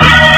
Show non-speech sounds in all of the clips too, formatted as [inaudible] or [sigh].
Ah! [laughs]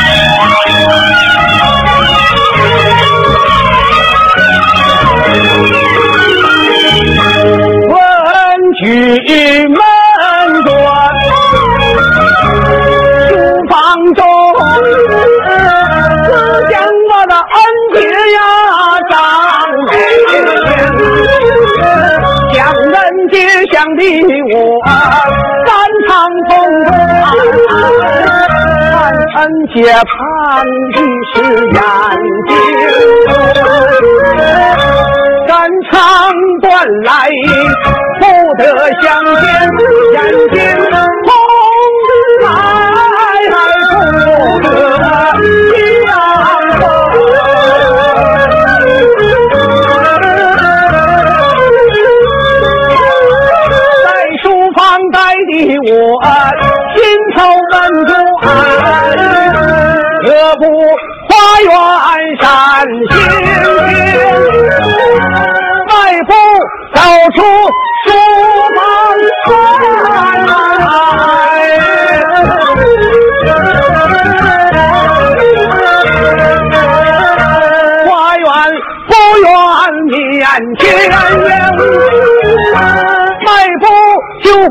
解旁的是眼睛，肝肠断来不得相见，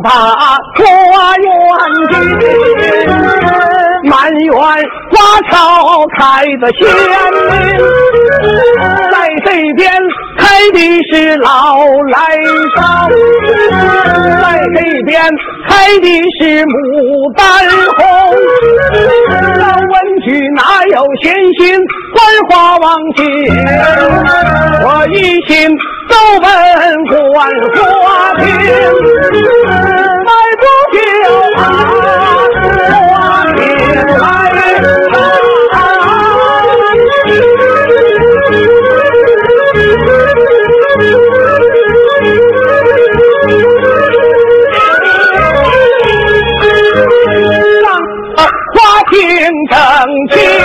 把花园进。满园花草开得鲜明，在这边开的是老来少，在这边开的是牡丹红。老文举哪有闲心观花望景？我一心都奔观花亭，迈步就啊。正气，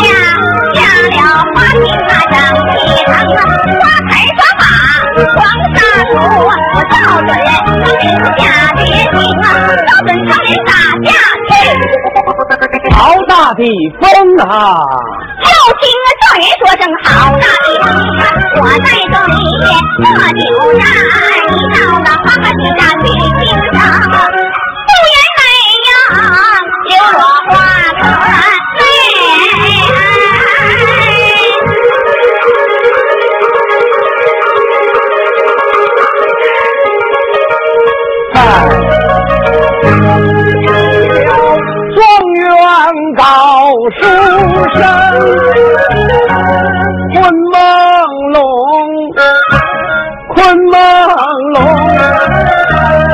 下下了花厅，那整齐堂啊，花盆、茶马、黄沙树，我照准人，他临下别停啊，照准窗帘打下去。好大的风啊，就听那少爷说声好大的风啊。我带着你这酒债，你到那花花厅那去欣赏。不言美呀，刘。困朦胧，困朦胧，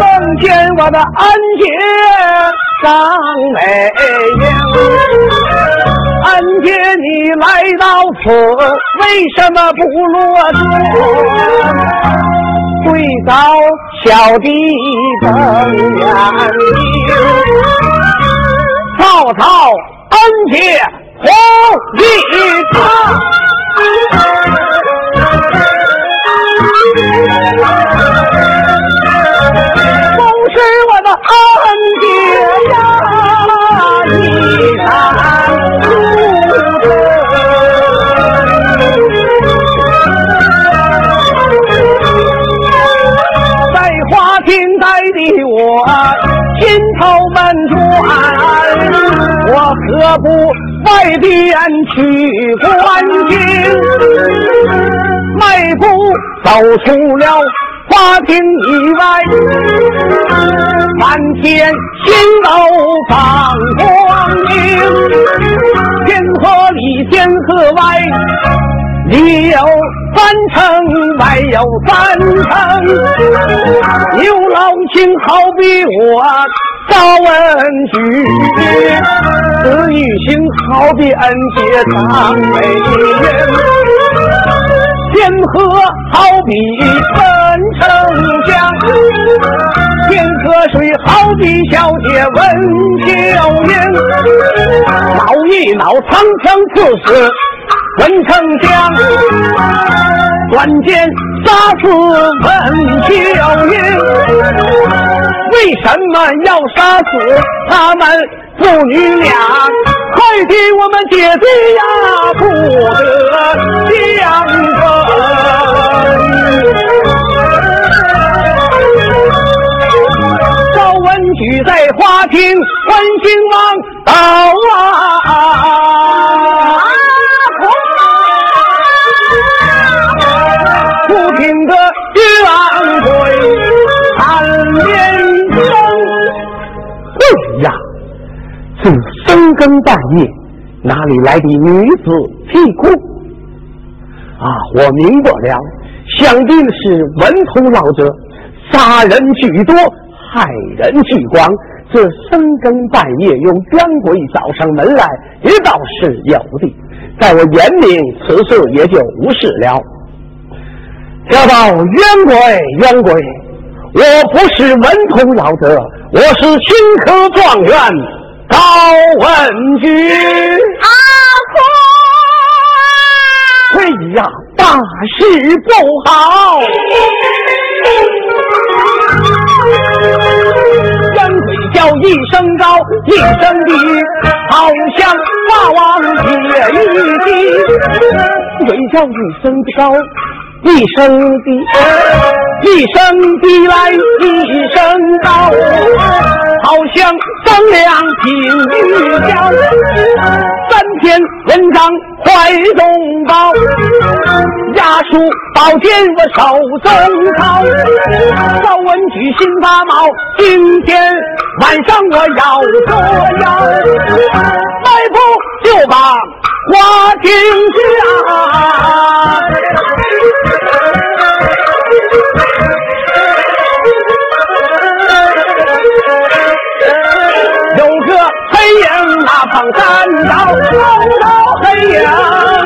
梦见我的恩姐张美英。恩姐，你来到此，为什么不落座？跪倒小弟等眼睛，曹操恩姐红一场。都是我的恩姐呀，一场。的我心头闷转，我何不边去观景？迈步走出了花厅以外，满天星斗放光明，天河里天河外。里有三层，外有三层。牛老亲好比我赵文举，子女情好比恩姐张美人。天河好比分城江，天河水好比小姐温秀英。闹一闹长枪刺史。文丞相，短剑杀死文秀英，为什么要杀死他们父女俩？害得我们姐弟呀不得相分。赵文举在花厅，欢兴王到啊！听的冤鬼喊连更半夜哪里来的女子啼哭？啊，我明白了，想必是文通老者杀人居多，害人居广。这深更半夜用冤鬼找上门来，也倒是有的。在我眼里，此事也就无事了。叫道冤鬼冤鬼，我不是文通老者，我是清科状元高文举。阿婆，哎呀，大事不好！冤鬼叫一声高，一声低，好像霸王铁一击。鬼叫一声高。一声低，一声低来一声高，好像张良平玉箫。三篇文章怀中抱，押书宝剑我手中掏。赵文举心发毛，今天晚上我要捉妖，迈步就把花厅下。影那旁站着，看到黑呀。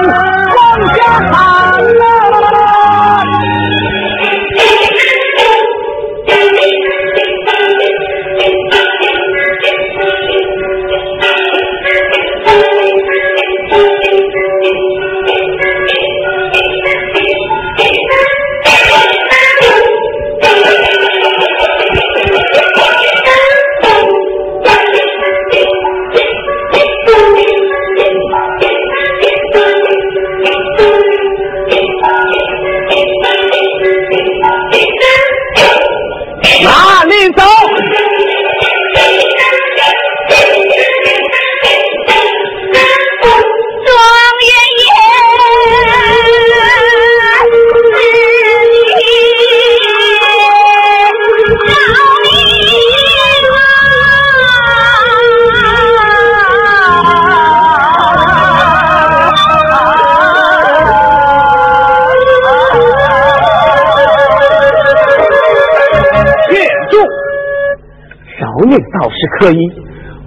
可以。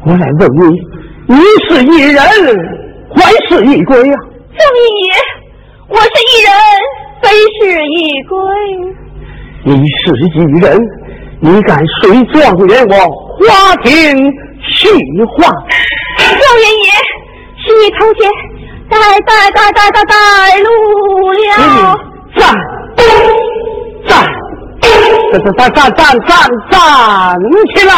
我来问你，你是一人还是一鬼呀？正义爷，我是一人，非是一鬼。你是一人，你敢随状元我花亭去话？状元爷，是你偷奸，带带带带带带路了。站站站站站站站站起来！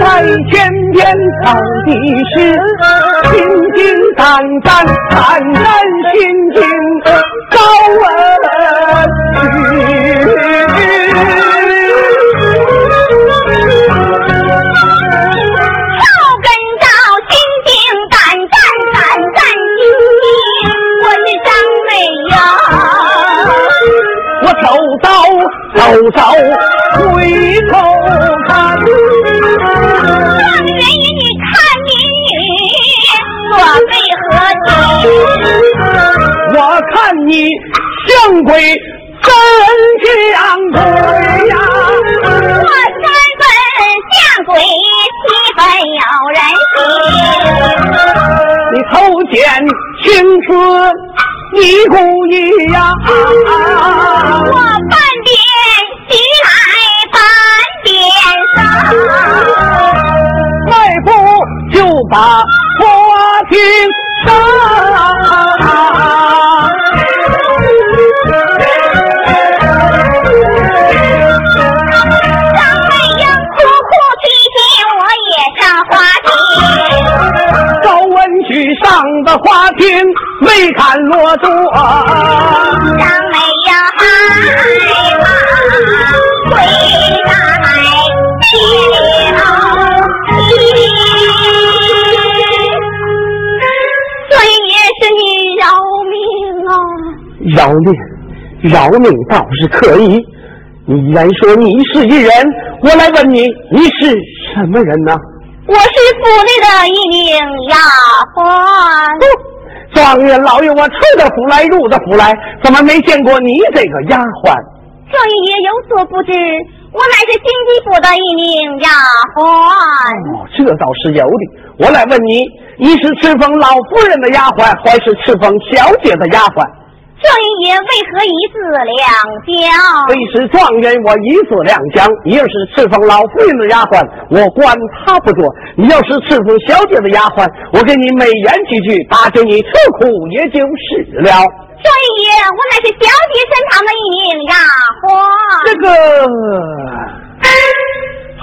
在天边唱的是心惊胆战，胆战心惊，高走走，回头看。状元爷，你看你我为何情？我看你像鬼，真像鬼呀！我三分像鬼，七分有人情。你偷剪青春。你故意呀！我半妹不就把花厅上张美英哭哭啼啼我也上花厅高文举上的花厅未敢落座张美英害怕回答饶命啊！饶命，饶命倒是可以。你然说你是一人，我来问你，你是什么人呢？我是府内的一名丫鬟。状元老爷，我出的府来，入的府来，怎么没见过你这个丫鬟？状元爷有所不知，我乃是经济府的一名丫鬟。哦，这倒是有的。我来问你，你是侍奉老夫人的丫鬟，还是侍奉小姐的丫鬟？状元爷为何一字两讲？为是状元，我一字两讲。你要是侍奉老夫人的丫鬟，我管他不着；你要是侍奉小姐的丫鬟，我给你美言几句，打救你吃苦也就是了。状元爷，我乃是小姐身旁的一名丫鬟。这个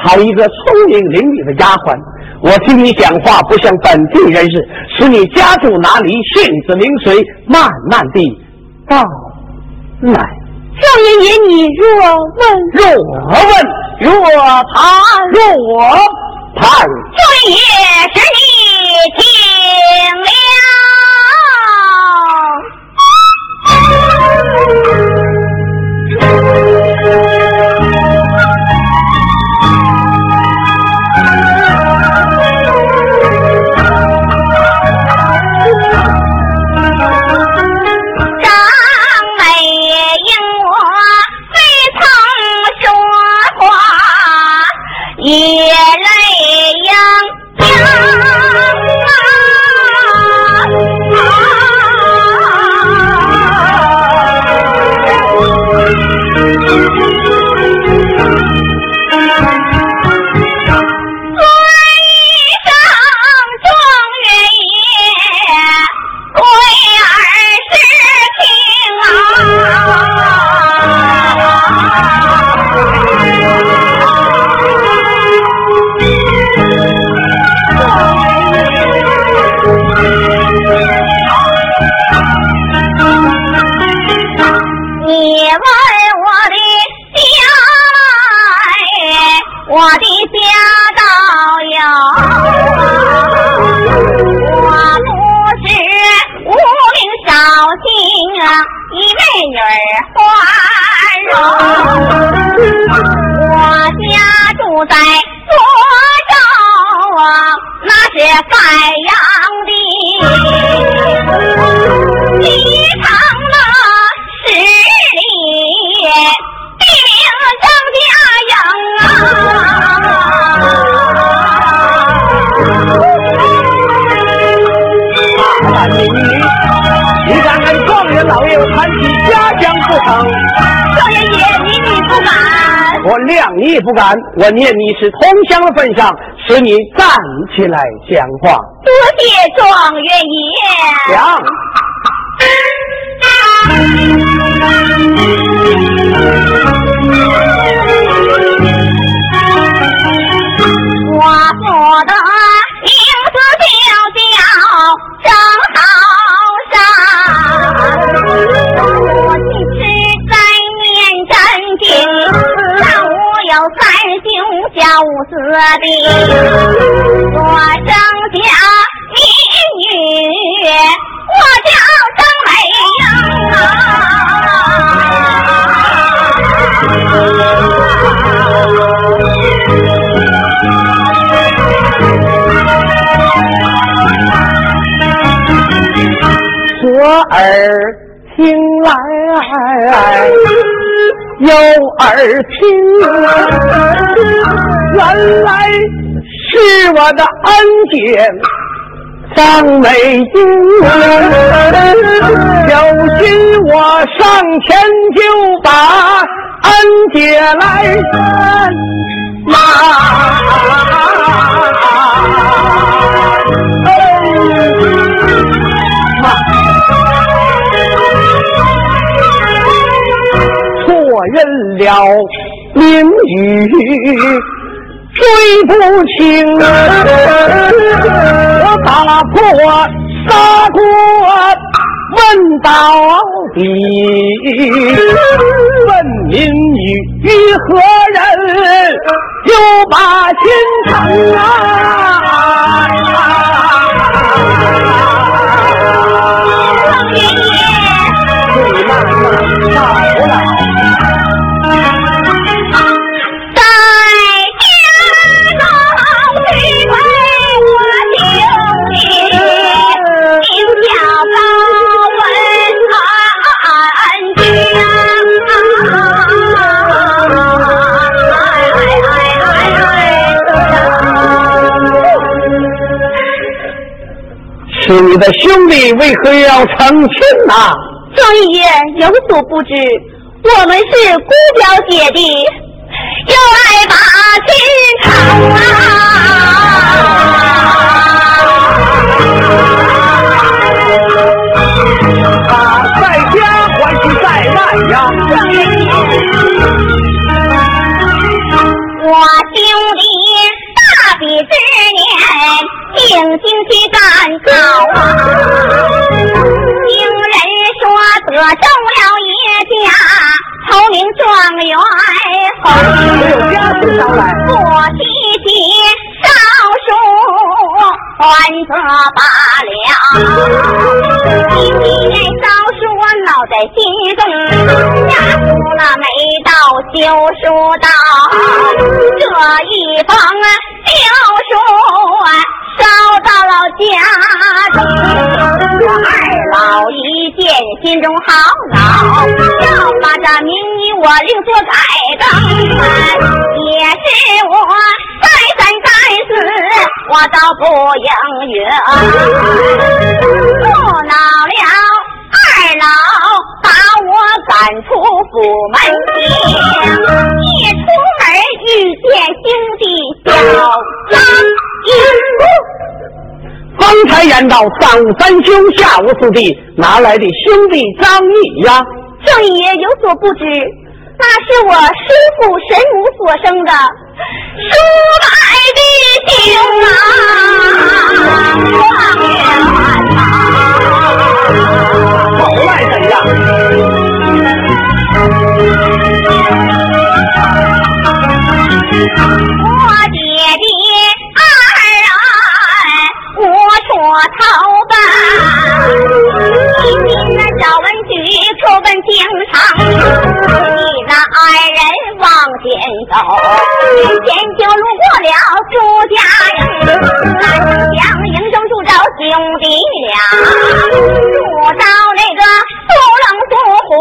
好一个聪明伶俐的丫鬟，我听你讲话不像本地人士，使你家住哪里？性子名随，慢慢地。道来，少爷爷，你若问，若问，若谈，若谈，少爷爷，是你听了。在左右啊？那是改呀你不敢，我念你是同乡的份上，使你站起来讲话。多谢状元爷。讲。我父的名字就叫张四弟，我生下一女，我叫张美左耳听来右耳听，原来是我的恩姐张美英，有心我上前就把恩姐来妈。错认了名语，追不清。我打破砂锅问到底，问民女何人，又把心疼啊！老爷爷。最慢慢到了。你的兄弟为何要成亲呐、状元爷有所不知，我们是姑表姐弟，有爱把亲成还则罢了，一年少数闹在心中，压住了没到修书道，这一封啊休书啊烧到了家中，我二老一见心中好恼，要把这名义我另做改更，也是我再三再四，我倒不应允，不恼了。二老把我赶出府门前，一出门遇见兄弟小张一。方才言道上午三兄，下午四弟，哪来的兄弟张毅呀？正爷有所不知，那是我师父神母所生的叔伯我爹爹二儿，我说头前走，先就路过了朱家营，南江营中住着兄弟俩，住到那个苏龙苏虎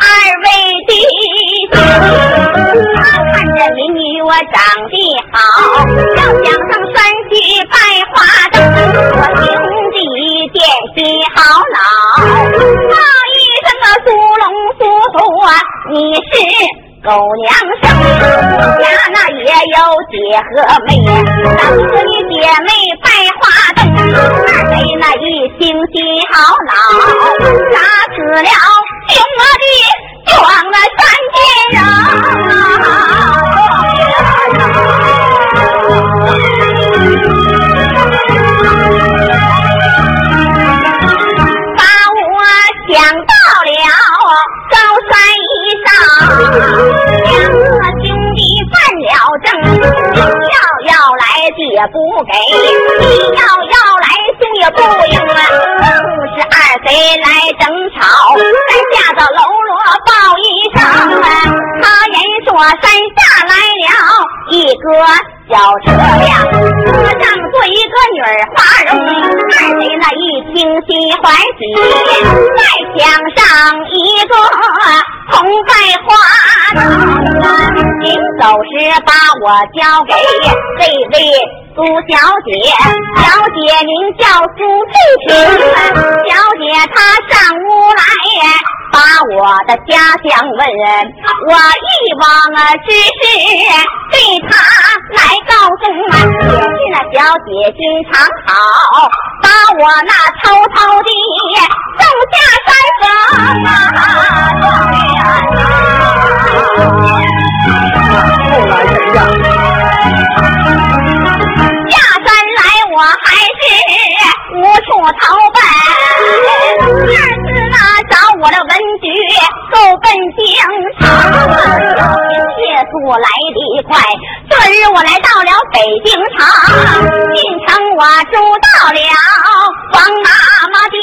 二位弟兄，他看着民女我长得好，要想上狗娘生，家那也有姐和妹，当时你姐妹拜花灯，二妹那一心心好恼，打死了兄弟也不给，你要要来兄也不应啊。不是二贼来争吵，山下到喽啰报一声啊。他人说山下来了一个。小车辆，车上坐一个女儿花容，二贼那一听心欢喜，再想上一个红白花灯，临走时把我交给这位苏小姐，小姐名叫苏翠萍，小姐她上屋来把我的家乡问，我一往之事对她来。告诉啊，也是那小姐心肠好，把我那偷偷的送下山河啊后来怎样？朝拜。二次呢找我的文举，够奔京城，借宿来得快。这日我来到了北京城，进城我住到了王妈妈店，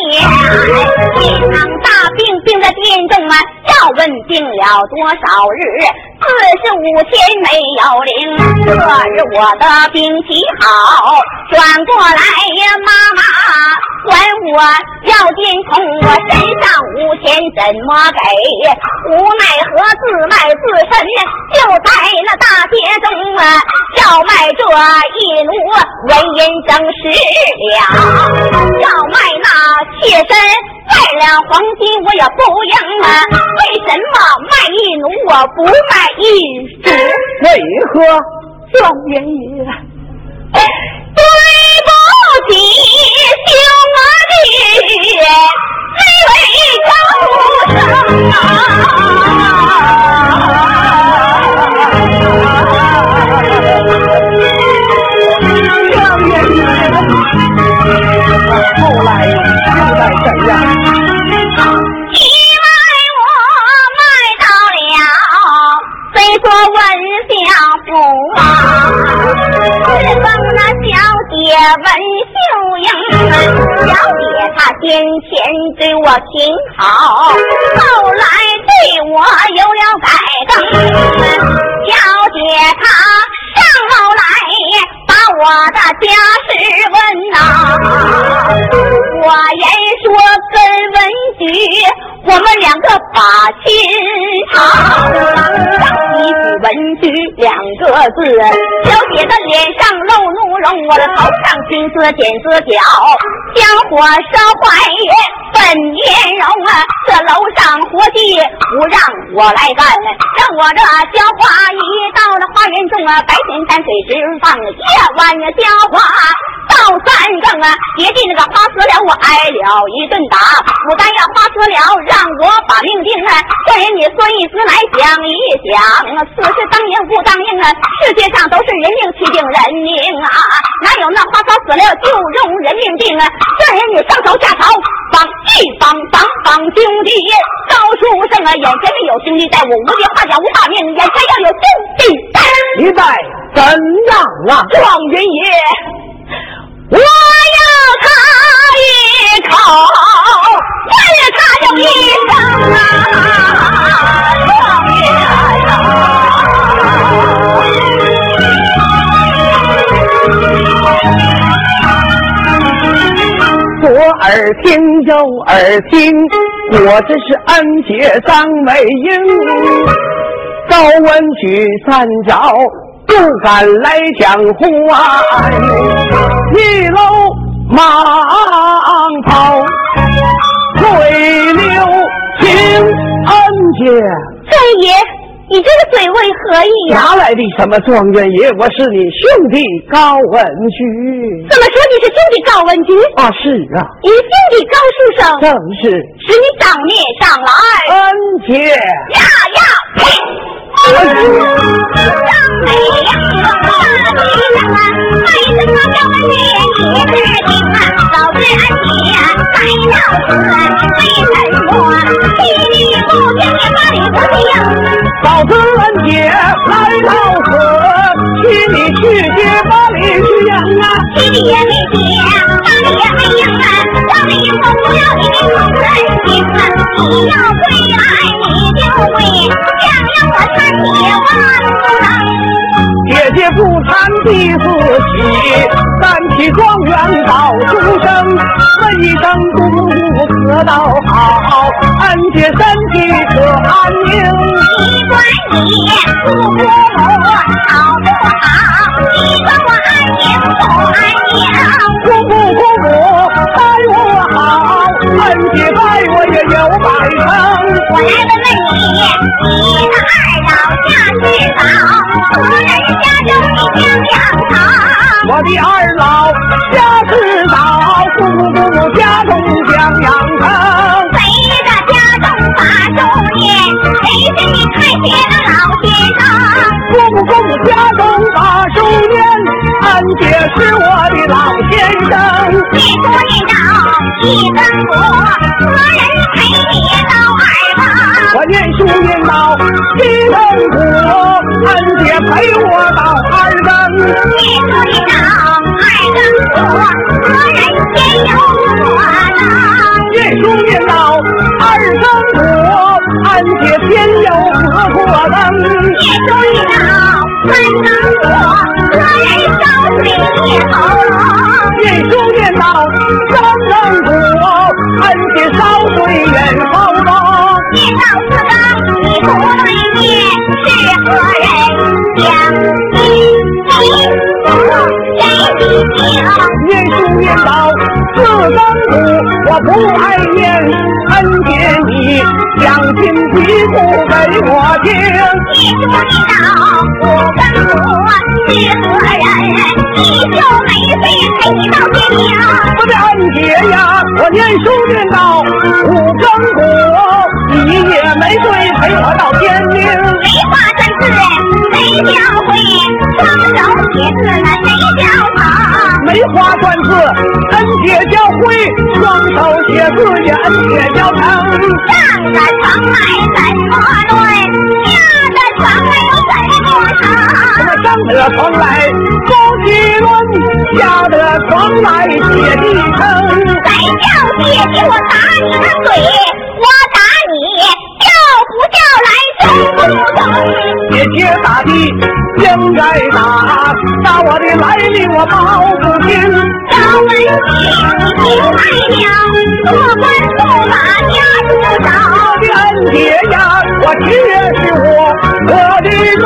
一场大病病在殿中啊，要问病了多少日，四十五天没有灵。这日我的病体好，转过来呀，妈妈管我要金从我身上五千怎么给？无奈何自卖自身，就在那大街中啊。叫卖这一奴文银整十两，要卖那妾身百两黄金我也不应啊！为什么卖一奴我不卖一主？为何？状元爷，对不起兄弟，这位高生文秀英。小姐她先前对我挺好，后来对我有了改更。小姐她。上楼来，把我的家事问呐。我言说跟文举，我们两个把亲长。一句文举两个字，小姐的脸上露怒容，我的头上金丝剪丝角，香火烧坏本面容啊！这楼上活计不让我来干，让我这浇花一到了花园中啊，白天山水直放，夜晚浇花到三更啊，爹地那个花死了，我挨了一顿打，牡丹要花死了，让我把命定啊！这人你孙一思来想一想，此事当应不当应啊？世界上都是人命齐定人命啊，哪有那花草死了就用人命定啊？这人你上头下朝帮一帮帮帮兄弟，高书生啊！眼前没有兄弟在我，无敌画家无把命，眼前要有兄弟在，你在怎样啊？状元爷，我左耳听右耳听，我这是恩姐张美英。高文举三脚不敢来讲话，一搂忙跑退留情恩姐。这也这个嘴为何意呀？哪来的什么状元爷？我是你兄弟高文举。怎么说你是兄弟高文举？啊，是啊，你兄弟高书生，正是使你当面上来。恩姐。呀呀，嘿！去接把礼去迎啊。弟弟也没接，大礼也没应啊，大礼应我不要你的同人心啊，你要归来你就归，想让我参也万不能。姐姐不参第四喜，三起状元到出生，问一声姑姑可倒好，恩姐身体可安宁。你管你父母好不？你管我安宁不安宁？姑父姑母待我好，恩姐待我也有百成。我来问问你，你的二老家是早，何人家中你将两堂？我的二老家是早，姑父姑母家中将养成。谁的家中把寿宴？谁是你开学的老先姐是我的老先生。念书念到一更鼓，何人陪你到二房？我念书念到一更鼓，恩姐陪我到二更。念书念到二更鼓，何人先有我呢？念书念到二更鼓，恩姐偏有何过灯。念书念到三更鼓，水忍喉咙。念到四更，你不对面是何人？将一一不谁的情？念书念到四更鼓，我不爱念，恩姐你将心比鼓给我听。念书念到五更鼓，是何人？你就没岁陪你到天明。我的恩姐呀，我念书念到五更鼓，你也没对陪我到天明。梅花三字谁教会？双手写字那谁教他？梅花篆字，恩姐教会，双手写字也恩姐教成。上的床来怎么论？下的床来上得床来高几论，下得床来写地成。再叫姐姐我打你的嘴，我打你叫不叫来中不中？姐姐打的应该打，打我的来历我报不清。高文姐，你明白了，做官驸马家主少。我的恩姐呀，我七月十五我中，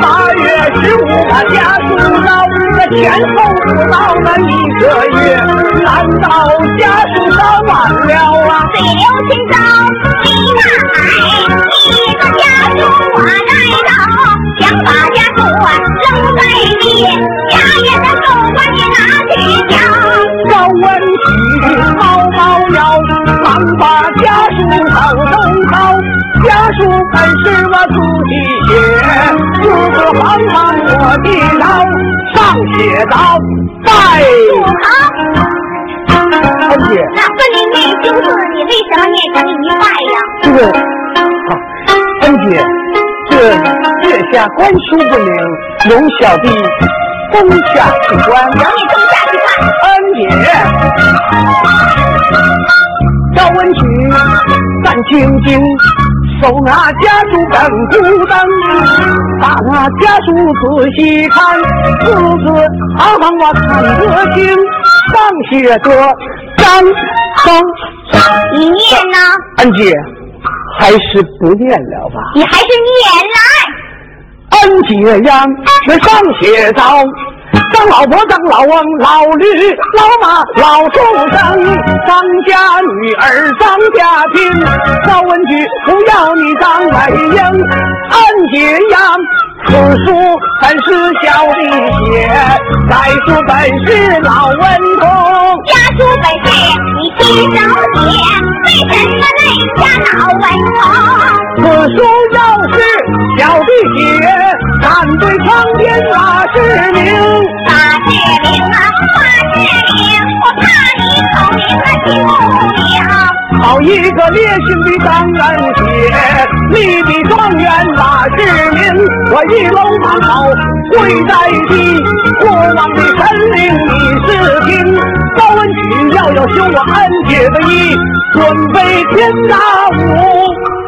八月十五把家书到，这前后不到那一个月，难道家书烧完了啊？水流清早离大海，一个家书我带到，想把家书扔在地，家园的狗官你拿去讲。高文喜猫猫腰，忙把家书手中抄。家书本是我自拜好，恩姐，那分明念经字，你为什么念成一拜呀？这个啊，恩姐，这月下观书不灵，容小弟登下去观。等你登下去看。恩姐，赵文曲，咱静静手拿家书本孤单，把那家书仔细看，字字行行我看得清，上写着张张。你念呢？安姐，还是不念了吧。你还是念来。安姐呀，那上写着张老婆、张老翁、老驴、老马、老畜生，张家女儿张家亲，赵文举不要你张美英，恩姐呀，此书本是小弟写，该书本是老文公。家书本是你亲手写，为什么泪下老文公？此书大谢你啊大谢你我怕你好一个救了好一个烈性的张兰姐你的状元哪是您我一龙马头跪在地过往的神灵你是听高文举要要修我安姐的衣准备天打五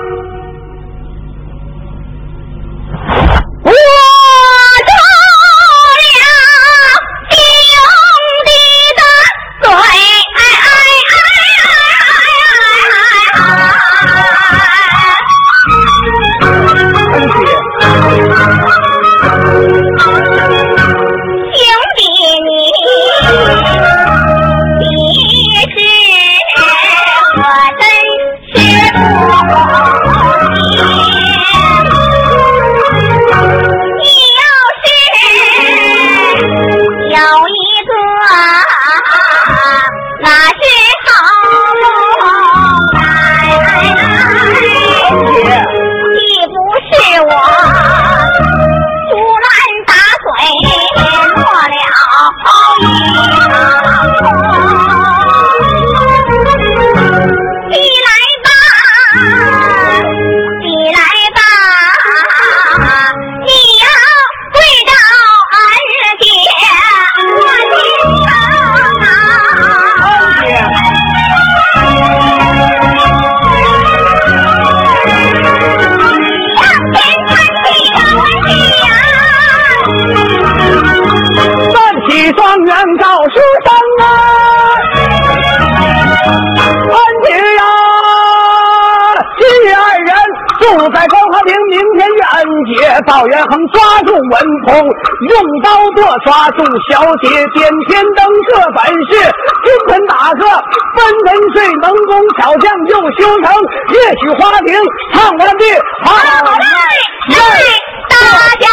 头，用刀剁抓住小姐，点天灯这本事，金盆打个分文睡，能工巧匠又修成，夜曲花亭唱完毕，好嘞，大家。